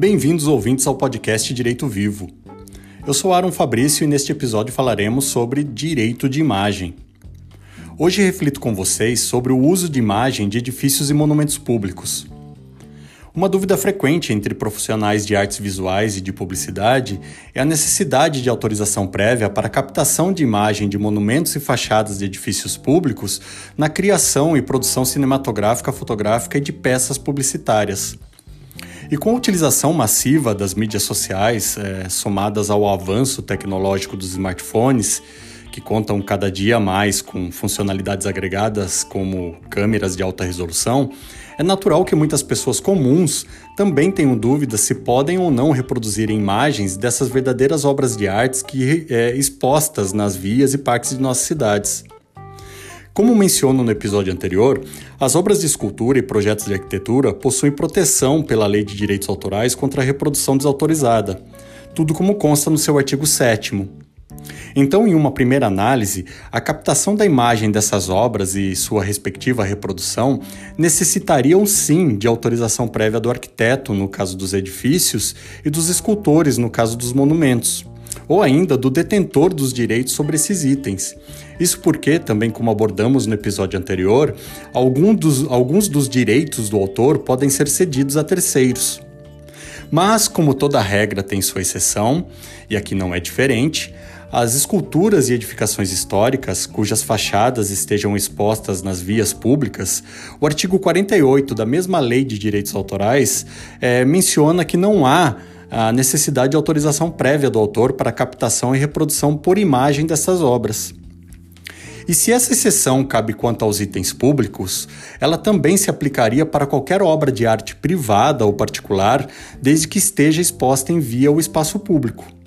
Bem-vindos ouvintes ao podcast Direito Vivo. Eu sou Aaron Fabrício e neste episódio falaremos sobre direito de imagem. Hoje reflito com vocês sobre o uso de imagem de edifícios e monumentos públicos. Uma dúvida frequente entre profissionais de artes visuais e de publicidade é a necessidade de autorização prévia para a captação de imagem de monumentos e fachadas de edifícios públicos na criação e produção cinematográfica, fotográfica e de peças publicitárias. E com a utilização massiva das mídias sociais, é, somadas ao avanço tecnológico dos smartphones, que contam cada dia mais com funcionalidades agregadas como câmeras de alta resolução, é natural que muitas pessoas comuns também tenham dúvidas se podem ou não reproduzir imagens dessas verdadeiras obras de artes que é, expostas nas vias e parques de nossas cidades. Como menciono no episódio anterior, as obras de escultura e projetos de arquitetura possuem proteção pela Lei de Direitos Autorais contra a reprodução desautorizada, tudo como consta no seu artigo 7. Então, em uma primeira análise, a captação da imagem dessas obras e sua respectiva reprodução necessitariam sim de autorização prévia do arquiteto, no caso dos edifícios, e dos escultores, no caso dos monumentos, ou ainda do detentor dos direitos sobre esses itens. Isso porque, também como abordamos no episódio anterior, dos, alguns dos direitos do autor podem ser cedidos a terceiros. Mas, como toda regra tem sua exceção, e aqui não é diferente, as esculturas e edificações históricas cujas fachadas estejam expostas nas vias públicas, o artigo 48 da mesma Lei de Direitos Autorais é, menciona que não há a necessidade de autorização prévia do autor para captação e reprodução por imagem dessas obras. E se essa exceção cabe quanto aos itens públicos, ela também se aplicaria para qualquer obra de arte privada ou particular, desde que esteja exposta em via ou espaço público.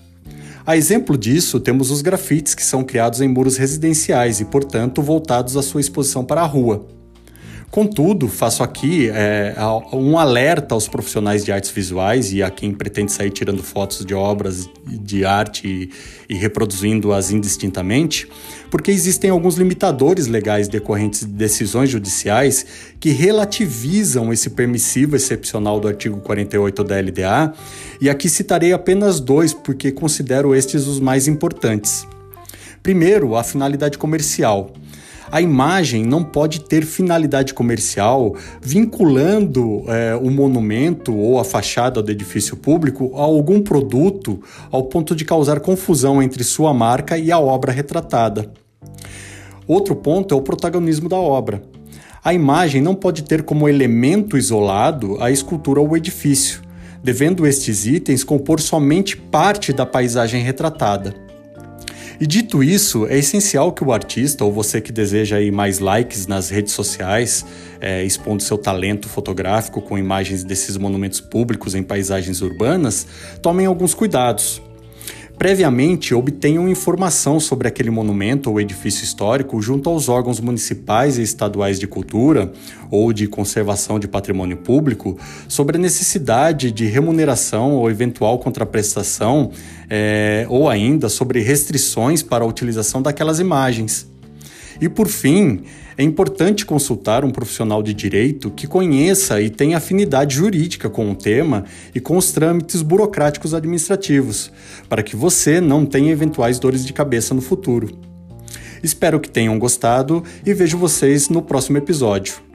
A exemplo disso, temos os grafites que são criados em muros residenciais e, portanto, voltados à sua exposição para a rua. Contudo, faço aqui é, um alerta aos profissionais de artes visuais e a quem pretende sair tirando fotos de obras de arte e, e reproduzindo-as indistintamente, porque existem alguns limitadores legais decorrentes de decisões judiciais que relativizam esse permissivo excepcional do artigo 48 da LDA, e aqui citarei apenas dois porque considero estes os mais importantes. Primeiro, a finalidade comercial. A imagem não pode ter finalidade comercial vinculando é, o monumento ou a fachada do edifício público a algum produto ao ponto de causar confusão entre sua marca e a obra retratada. Outro ponto é o protagonismo da obra. A imagem não pode ter como elemento isolado a escultura ou o edifício, devendo estes itens compor somente parte da paisagem retratada. E dito isso, é essencial que o artista, ou você que deseja aí mais likes nas redes sociais, é, expondo seu talento fotográfico com imagens desses monumentos públicos em paisagens urbanas, tomem alguns cuidados. Previamente, obtenham informação sobre aquele monumento ou edifício histórico junto aos órgãos municipais e estaduais de cultura ou de conservação de patrimônio público sobre a necessidade de remuneração ou eventual contraprestação, é, ou ainda sobre restrições para a utilização daquelas imagens. E por fim, é importante consultar um profissional de direito que conheça e tenha afinidade jurídica com o tema e com os trâmites burocráticos administrativos, para que você não tenha eventuais dores de cabeça no futuro. Espero que tenham gostado e vejo vocês no próximo episódio.